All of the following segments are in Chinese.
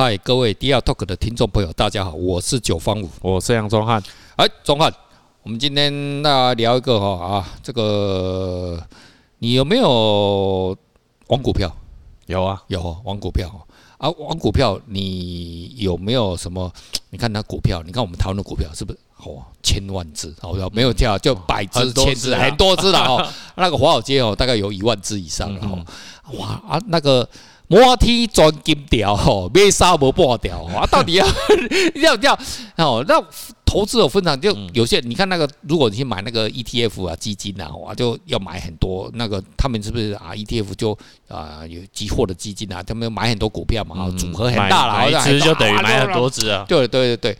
嗨，各位 DR Talk 的听众朋友，大家好，我是九方五，我是杨宗汉。哎，宗汉，我们今天那聊一个哈啊，这个你有没有玩股票？有啊，有玩股票啊，玩股票，你有没有什么？你看那股票，你看我们台湾的股票是不是哦，千万只？好，没有跳就百只、千只、很多只了哦。那个华尔街哦，大概有一万只以上了哦。哇啊，那个。摩天钻金条 吼，买啥无半条 啊？到底要 要要哦？那投资有分场，就有些你看那个，如果你去买那个 ETF 啊基金啊，哇，就要买很多。那个他们是不是啊？ETF 就啊有期货的基金啊，他们买很多股票嘛，组合很大了，买一只就等于买很多只啊。对对对对。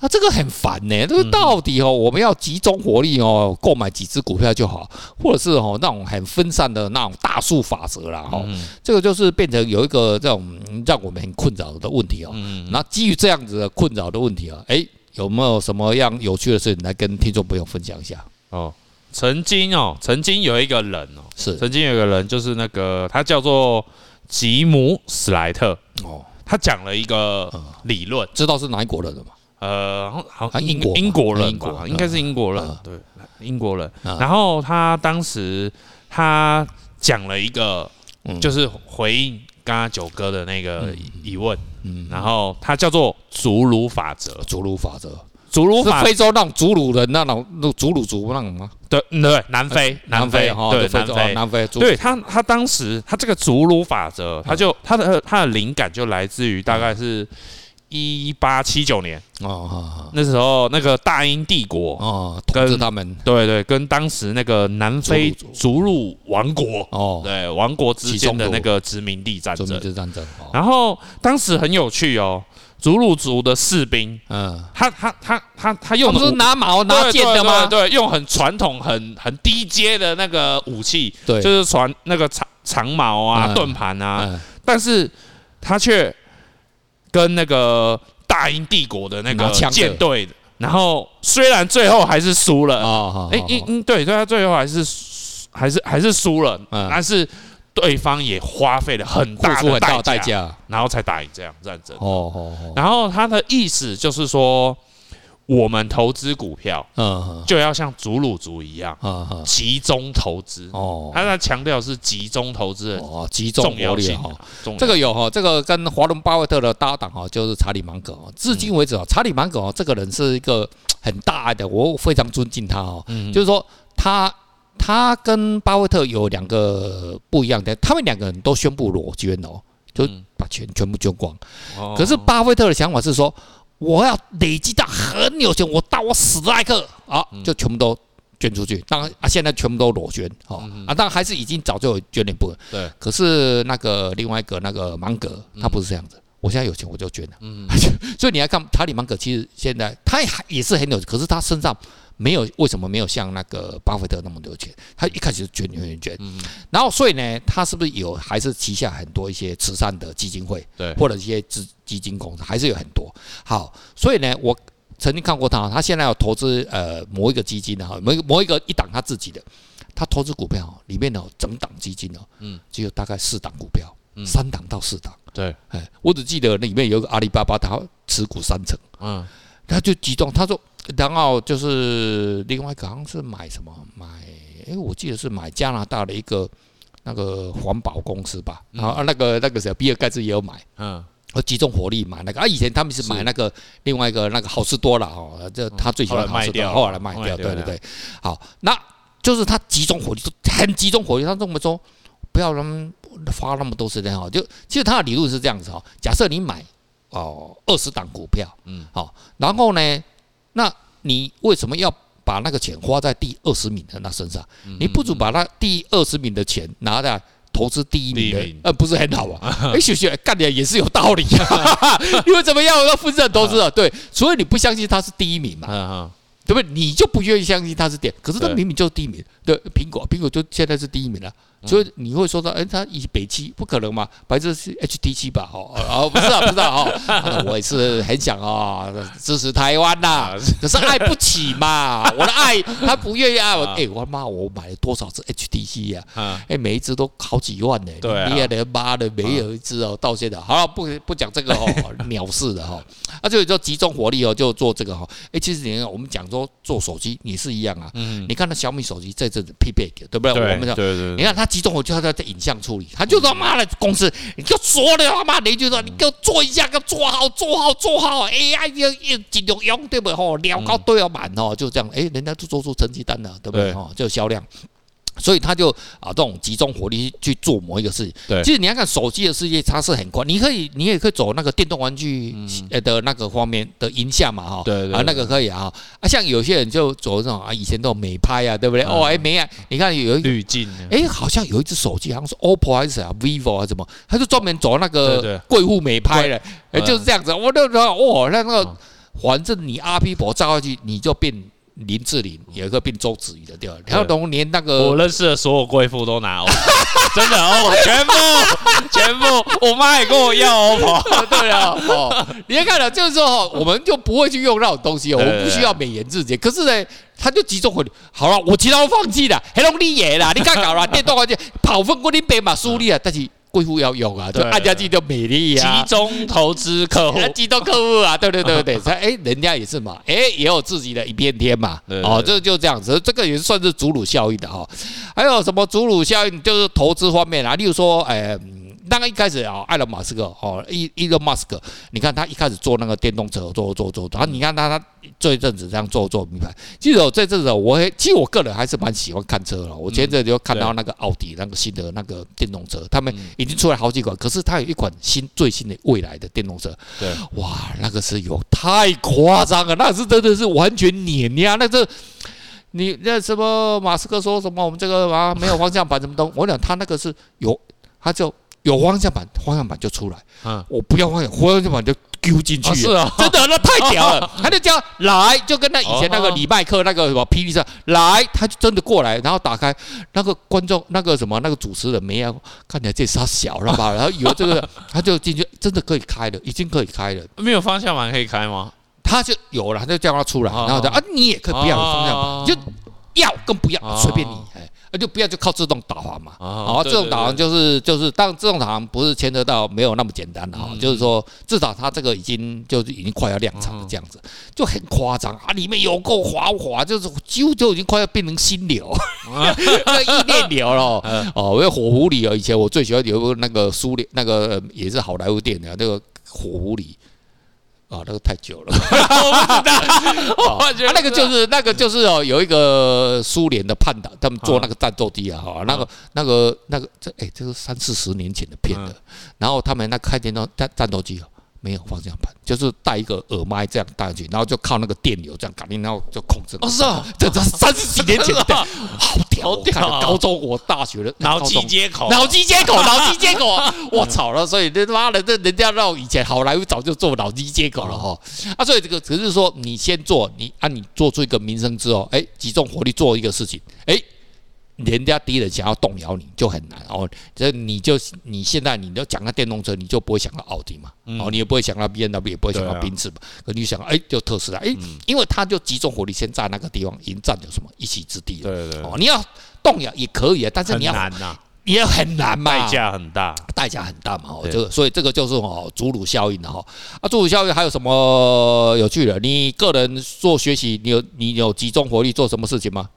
那、啊、这个很烦呢，这个到底哦，我们要集中火力哦，购买几只股票就好，或者是哦那种很分散的那种大数法则啦哈，这个就是变成有一个这种让我们很困扰的问题哦。那基于这样子的困扰的问题啊，哎，有没有什么样有趣的事情来跟听众朋友分享一下？哦，曾经哦，曾经有一个人哦，是。曾经有一个人，就是那个他叫做吉姆史莱特哦，他讲了一个理论，知道是哪一国人的吗？呃，好像英国英国人吧，应该是英国人，对，英国人。然后他当时他讲了一个，就是回应刚刚九哥的那个疑问，然后他叫做祖鲁法则，祖鲁法则，祖鲁法是非洲那种祖鲁人那种那祖鲁族那种吗？对对，南非南非哈，对南非。南非，对他他当时他这个祖鲁法则，他就他的他的灵感就来自于大概是。一八七九年。哦，那时候那个大英帝国哦，跟他们。对对，跟当时那个南非逐鹿王国哦，对王国之间的那个殖民地战争，殖民地战争。然后当时很有趣哦，祖鲁族的士兵，嗯，他他他他他用的不是拿矛拿剑的吗？对，用很传统、很很低阶的那个武器，对，就是传那个长长矛啊、盾牌啊，但是他却。跟那个大英帝国的那个舰队，然后虽然最后还是输了。啊，哎，嗯嗯，对，对他最后还是还是还是输了，但是对方也花费了很大的代价，然后才打赢这样战争。哦哦，然后他的意思就是说。我们投资股票，嗯，就要像祖鲁族一样，嗯，集中投资。哦，他在强调是集中投资的哦，集中火力哈。这个有哈，这个跟华伦巴菲特的搭档哈，就是查理芒格。至今为止啊，查理芒格哦，这个人是一个很大爱的，我非常尊敬他哦。嗯，就是说他他跟巴菲特有两个不一样的，他们两个人都宣布裸捐哦，就把钱全部捐光。可是巴菲特的想法是说。我要累积到很有钱，我到我死的那一刻啊，就全部都捐出去。当然啊，现在全部都裸捐，哦啊，当然还是已经早就捐了一部分。对。可是那个另外一个那个芒格，他不是这样子。我现在有钱我就捐了。嗯。所以你来看查理芒格，其实现在他还也是很有，可是他身上。没有，为什么没有像那个巴菲特那么多钱？他一开始就捐捐捐捐，然后所以呢，他是不是有还是旗下很多一些慈善的基金会，对，或者一些基基金公司，还是有很多。好，所以呢，我曾经看过他，他现在要投资呃某一个基金的哈，某某一个一档他自己的，他投资股票里面呢整档基金呢，嗯，只有大概四档股票，三档到四档，对，哎，我只记得那里面有个阿里巴巴，他持股三成，嗯，他就集中，他说。然后就是另外一个，好像是买什么买？哎，我记得是买加拿大的一个那个环保公司吧。然后那个那个谁，比尔盖茨也有买。嗯，和集中火力买那个。啊，以前他们是买那个另外一个那个好吃多了哦，这他最喜欢好市多，后来卖掉。对对对，好，那就是他集中火力，很集中火力。他这么说，不要让花那么多时间哈。就其实他的理论是这样子哈。假设你买哦二十档股票，嗯，好，然后呢？那你为什么要把那个钱花在第二十名的那身上？你不如把那第二十名的钱拿来投资第一名的，呃，不是很好啊？哎，秀秀干的也是有道理啊。因为怎么样要分散投资啊？对，所以你不相信他是第一名嘛？对不对？你就不愿意相信他是电，可是他明明就是第一名。对，苹果，苹果就现在是第一名了。所以你会说到，哎，他以北七不可能嘛？白色是 HTC 吧？哦哦，不是啊，不是啊，哦，我也是很想啊，支持台湾呐，可是爱不起嘛。我的爱，他不愿意爱我。哎，我妈，我买了多少只 HTC 呀？哎，每一只都好几万呢。对啊，你的妈的，没有一只哦，到现在。好了，不不讲这个哦，鸟事的哈。啊，就就集中火力哦，就做这个哈。哎，其实你看，我们讲说做手机也是一样啊。嗯。你看那小米手机在这里匹配，对不对？我们讲，对对。你看它。集中，我就要在影像处理，他就他妈的公司，你就说了他妈的，就说你给我做一下，给我做好，做好，做好，AI 要要尽量用，对不对？吼，料高都要满哦，就这样，哎，人家就做出成绩单了，对不对？哦，就销量。所以他就啊，这种集中火力去做某一个事情。对，其实你要看手机的世界，它是很宽。你可以，你也可以走那个电动玩具呃的那个方面的影像嘛，哈。对对。啊，那个可以啊。啊，像有些人就走这种啊，以前都有美拍啊，对不对？哦，哎，没啊。你看有一滤镜。哎，好像有一只手机，好像是 OPPO 还是啊，vivo 还是什么，他就专门走那个贵妇美拍的。哎，就是这样子。我就说，哦，那那个，反正你 RP 波照下去，你就变。林志玲有一个变周子瑜的，对吧？然后龙年那个我认识的所有贵妇都拿 OPPO，真的哦，全部 全部，我妈也跟我要 OPPO，对啊，哦，你看了，就是说，我们就不会去用那种东西，哦我们不需要美颜自己。可是呢，他就集中火力，好了，我其他都放弃了，黑龙你也啦，你看搞啦？电动玩具跑分过你北马输力啊，但是。贵妇要用啊，就按家计就美丽啊，集中投资客户，集中客户啊，对对对对对，哎，人家也是嘛，哎，也有自己的一片天嘛，哦，这就这样子，这个也算是祖鲁效应的哈。还有什么祖鲁效应？就是投资方面啊，例如说，哎。那个一开始啊，埃隆马斯克哦，伊伊隆马斯克，你看他一开始做那个电动车，做做做，然后你看他他这一阵子这样做做品牌。其实我这阵子我其实我个人还是蛮喜欢看车了。我前阵子就看到那个奥迪那个新的那个电动车，他们已经出来好几款，可是它有一款新最新的未来的电动车。对，哇，那个是有太夸张了，那是真的是完全碾压。那这你那什么马斯克说什么我们这个啊没有方向盘什么东，我讲他那个是有，他就。有方向盘，方向盘就出来。嗯，我不要方向，方向盘就丢进去。是啊，真的，那太屌了。他就叫来，就跟那以前那个李麦克那个什么霹雳车来，他就真的过来，然后打开那个观众那个什么那个主持人没有看起来这啥小了吧？然后以为这个他就进去，真的可以开了，已经可以开了。没有方向盘可以开吗？他就有了，他就叫他出来，然后就啊，你也可以不要有方向盘，就要跟不要，随便你。那就不要就靠自动导航嘛，啊，自动导航就是就是，当然自动导航不是牵扯到没有那么简单的哈，就是说至少它这个已经就是已经快要量产了这样子，就很夸张啊，里面有够滑滑，就是几乎就已经快要变成心流，那意念流了哦，因为火狐狸啊，以前我最喜欢有个那个苏联那个也是好莱坞电影那个火狐狸。啊，那个太久了，我不知道。我觉得那个就是那个就是哦，有一个苏联的叛党，他们做那个战斗机啊，哈，那个那个那个这哎，这是三四十年前的片了。然后他们那开电动战战斗机啊。没有方向盘，就是带一个耳麦这样带上去，然后就靠那个电流这样感应，然后就控制。哦，是啊，这这三十几年前的，好屌！我看高中我大学的脑机接口，脑机接口，脑机接口，我操了！所以这他妈的，这人家让以前好莱坞早就做脑机接口了哈。啊，所以这个只是说你先做，你啊，你做出一个名声之后，哎，集中火力做一个事情，哎。人家敌人想要动摇你就很难。哦，这你就你现在你都讲到电动车，你就不会想到奥迪嘛，哦，你也不会想到 B N W，也不会想到宾士嘛，可你想哎，就特斯拉，哎，因为他就集中火力先在那个地方已经占有什么？一席之地了，对对，哦，你要动摇也可以啊，但是你要难呐，也很难嘛，代价很大，代价很大嘛，哦，这个所以这个就是哦，祖鲁效应的哈，啊，祖鲁效应还有什么有趣的？你个人做学习，你有你有集中火力做什么事情吗？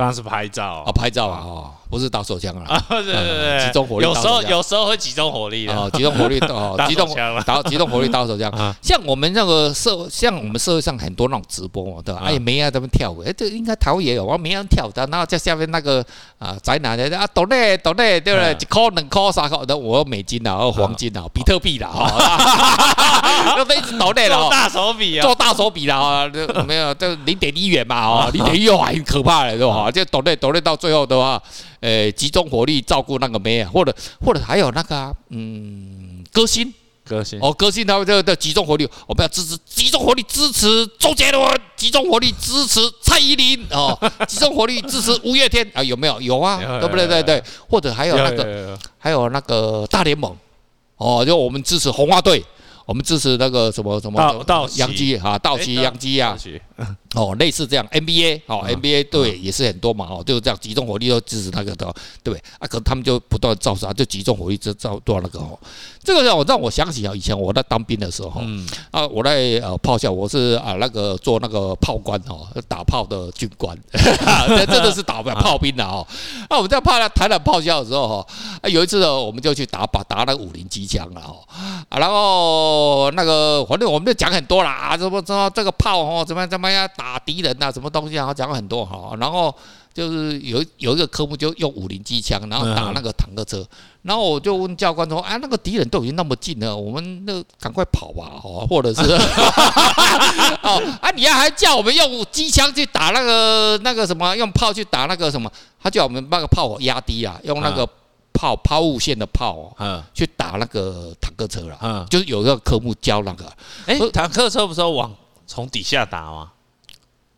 当然是拍照。啊，拍照啊，哦，不是打手枪啊，对对对，集中火力，有时候有时候会集中火力的，集中火力哦，集中打集中火力打手枪，像我们那个社，像我们社会上很多那种直播嘛，对吧？哎，没人他们跳舞，哎，这应该台湾也有，我没人跳的，然后在下面那个啊宅男的啊，懂嘞懂嘞，对不对？一块两块三块的，我有美金啊，我黄金啊，比特币啦，哈，都一直懂嘞了，做大手笔啊，做大手笔啦，没有，就零点一元嘛，哦，零点一元很可怕的，对吧？就抖嘞抖嘞到最后的话，呃，集中火力照顾那个妹啊，或者或者还有那个、啊、嗯，歌星。歌星。哦，歌星他们这个集中火力，我们要支持集中火力支持周杰伦，集中火力支持蔡依林哦，集中火力支持五月天啊，有没有？有啊，对不对？对对，或者还有那个，还有那个大联盟哦，就我们支持红袜队。我们支持那个什么什么道洋基啊，道奇杨基啊，哦，类似这样 NBA 哦，NBA 对也是很多嘛哦，就是这样集中火力都支持那个的，对不对？啊，可他们就不断造杀，就集中火力就造多那个哦。这个让我让我想起啊，以前我在当兵的时候，嗯啊，我在呃炮校，我是啊那个做那个炮官哦，打炮的军官，这真的是打炮兵的哦。那我们在炮台南炮校的时候哈，啊有一次呢，我们就去打靶打那个五零机枪了哦，啊然后那个反正我们就讲很多啦，啊，什么什么这个炮哦，怎么怎么样打敌人呐，什么东西啊，讲很多哈，然后。就是有有一个科目就用五零机枪，然后打那个坦克车，然后我就问教官说：“啊，那个敌人都已经那么近了，我们那赶快跑吧，哦，或者是 哦啊，你要还叫我们用机枪去打那个那个什么，用炮去打那个什么？他叫我们把那个炮火压低啊，用那个炮抛物线的炮哦，去打那个坦克车了。嗯，就是有一个科目教那个，哎，坦克车不是要往从底下打吗？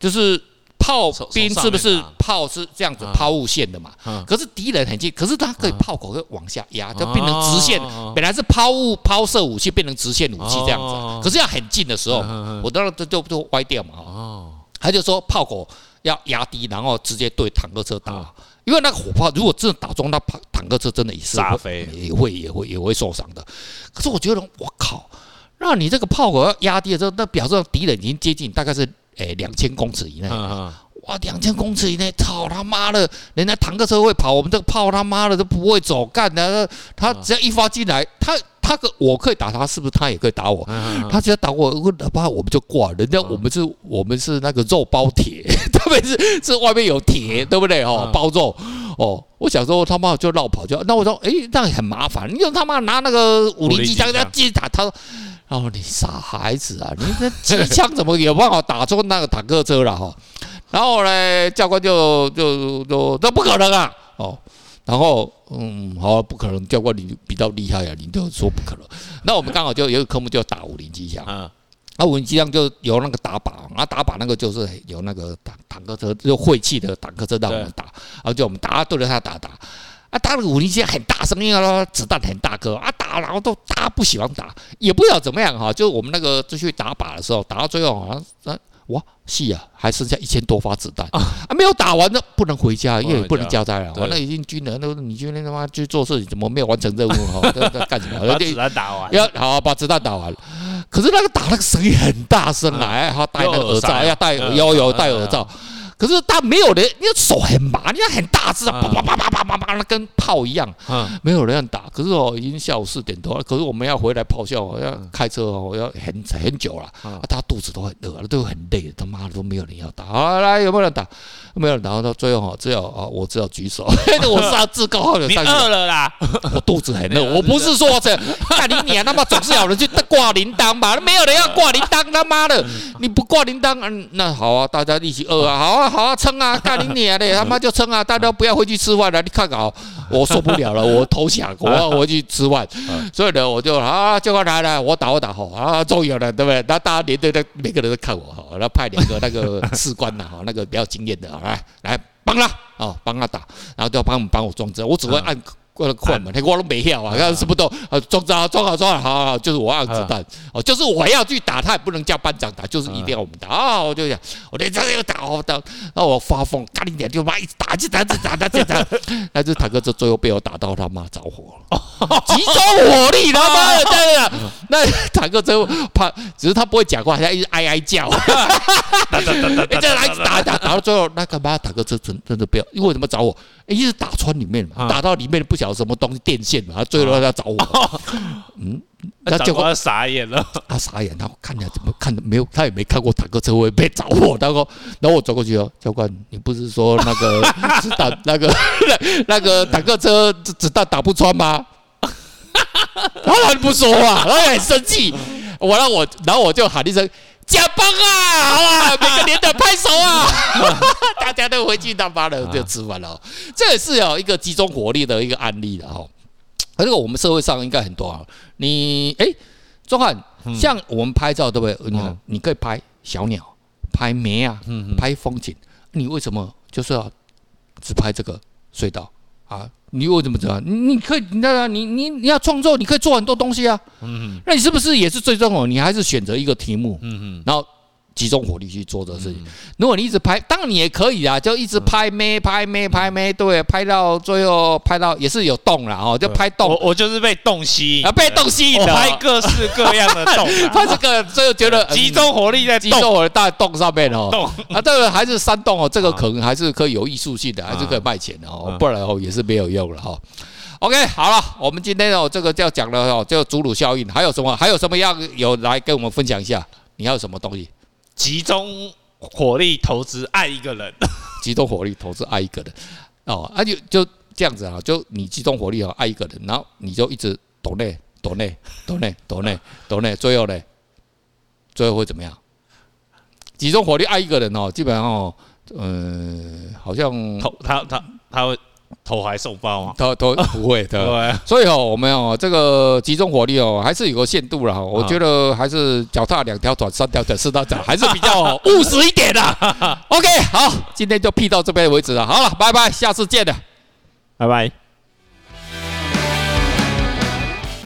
就是。炮兵是不是炮是这样子抛物线的嘛？可是敌人很近，可是它可以炮口会往下压，就变成直线。本来是抛物抛射武器，变成直线武器这样子。可是要很近的时候，我当然就就就歪掉嘛。哦，他就说炮口要压低，然后直接对坦克车打。因为那个火炮如果真的打中，那坦坦克车真的也是会也会也会也会受伤的。可是我觉得，我靠，那你这个炮口要压低的时候，那表示敌人已经接近，大概是。诶，两千公尺以内，哇，两千公尺以内，操他妈的！人家坦克车会跑，我们这个炮他妈的都不会走，干的。他只要一发进来，他他可我可以打他，是不是他也可以打我？他只要打我，哪怕我们就挂。人家我们是，我们是那个肉包铁，特别是是外面有铁，对不对？哦，包肉哦。我小时候他妈就绕跑，就那我说，诶，那很麻烦。你就他妈拿那个五零机枪在继续打他。哦，你傻孩子啊！你这机枪怎么有办法打中那个坦克车了哈？然后呢，教官就就就这不可能啊！哦，然后嗯，好，不可能。教官你比较厉害啊，你就说不可能。那我们刚好就有一个科目叫打五零机枪啊，那五零机枪就有那个打靶啊，打靶那个就是有那个坦坦克车就晦气的坦克车让我们打，然后就我们打对着他打打。啊，打那个五零机很大声音啊，子弹很大颗啊，打然后都大家不喜欢打，也不知道怎么样哈。就我们那个就去打靶的时候，打到最后好像啊，哇，是啊，还剩下一千多发子弹啊，没有打完的不能回家，因为不能交代了。完了已经军人那，你今天他妈去做事，怎么没有完成任务哈？干什么？把子弹打完，要好把子弹打完。可是那个打那个声音很大声啊，还要戴那个耳罩，要戴要有戴耳罩。可是他没有人，你手很麻，你看很大只啊，啪啪啪啪啪啪啪，那跟炮一样，没有人打。可是哦，已经下午四点多了，可是我们要回来炮校，要开车哦，要很很久了。啊他肚子都很饿，都很累，他妈的都没有人要打。好，来有没有人打？没有人打。然后到最后只有啊，我只有举手，我是自告奋勇。你饿了啦？我肚子很饿，我不是说这，看你脸他妈总是有人去挂铃铛吧？没有人要挂铃铛，他妈的，你不挂铃铛，嗯，那好啊，大家一起饿啊，好啊。好啊，撑啊，干你娘的，他妈就撑啊！大家不要回去吃饭了，你看好，我受不了了，我投降，我要回去吃饭。所以呢，我就啊，教官来来，我打我打好啊，终于有了，对不对？那大家连队的每个人都看我哈，然后派两个那个士官呐，哈，那个比较经验的，来来帮他啊，帮他打，然后就要帮帮我装车，我只会按。过了快嘛，他我都没要啊，看是不是都呃装好装好装好，好好，就是我要子弹。哦，就是我要去打，他也不能叫班长打，就是一定要我们打啊！我就想，我连这个打我打，那我发疯，干你点就妈一直打，一直打，一直打，一直，打，那这坦克车最后被我打到他妈着火了，集中火力他妈的，对啊，那坦克车怕，只是他不会讲话，他一直哀哀叫，打打打打，一直来打打打到最后，那干嘛坦克车真真的不要，因为什么着火？一直打穿里面嘛，打到里面不晓得什么东西电线嘛，他最后要找我。嗯，那教官傻眼了，他傻眼，他看起来怎么看都没有，他也没看过坦克车会被找我，他说，然后我走过去哦，教官，你不是说那个 子弹那个那个坦克车子弹打不穿吗？然后他不说话，然后很生气。我让我，然后我就喊一声。加班啊！好啊，每个连长拍手啊！大家都回去他妈的就吃饭了。这也是有一个集中火力的一个案例的哈。这个我们社会上应该很多啊。你哎，钟汉，像我们拍照对不对？你看，你可以拍小鸟，拍梅啊，拍风景。你为什么就是要只拍这个隧道啊？你为什么知道？你你可以，那你你你要创作，你可以做很多东西啊。嗯，那你是不是也是最终哦？你还是选择一个题目，嗯嗯，然后。集中火力去做这个事情。如果你一直拍，当然你也可以啊，就一直拍咩拍咩拍咩，对，拍到最后拍到也是有洞了哦，就拍洞。我我就是被洞吸引啊，被洞吸引的，拍各式各样的动。拍这个最后觉得集中火力在集中火力大洞上面哦。动啊，这个还是山洞哦，这个可能还是可以有艺术性的，还是可以卖钱的哦，不然哦也是没有用了哈。OK，好了，我们今天哦这个就要讲了哦，就祖鲁效应，还有什么？还有什么要有来跟我们分享一下？你要有什么东西？集中火力投资爱一个人，集中火力投资爱一个人，哦，那就就这样子啊，就你集中火力哦爱一个人，然后你就一直抖内抖内抖内抖内抖内，最后呢，最后会怎么样？集中火力爱一个人哦，基本上哦，嗯，好像他他他他会。投怀送包啊？投投 不会的，对，所以哦，我们哦，这个集中火力哦，还是有个限度了哈。我觉得还是脚踏两条船，三条船，四条船，还是比较务实一点的。OK，好，今天就 P 到这边为止了。好了，拜拜，下次见了，拜拜。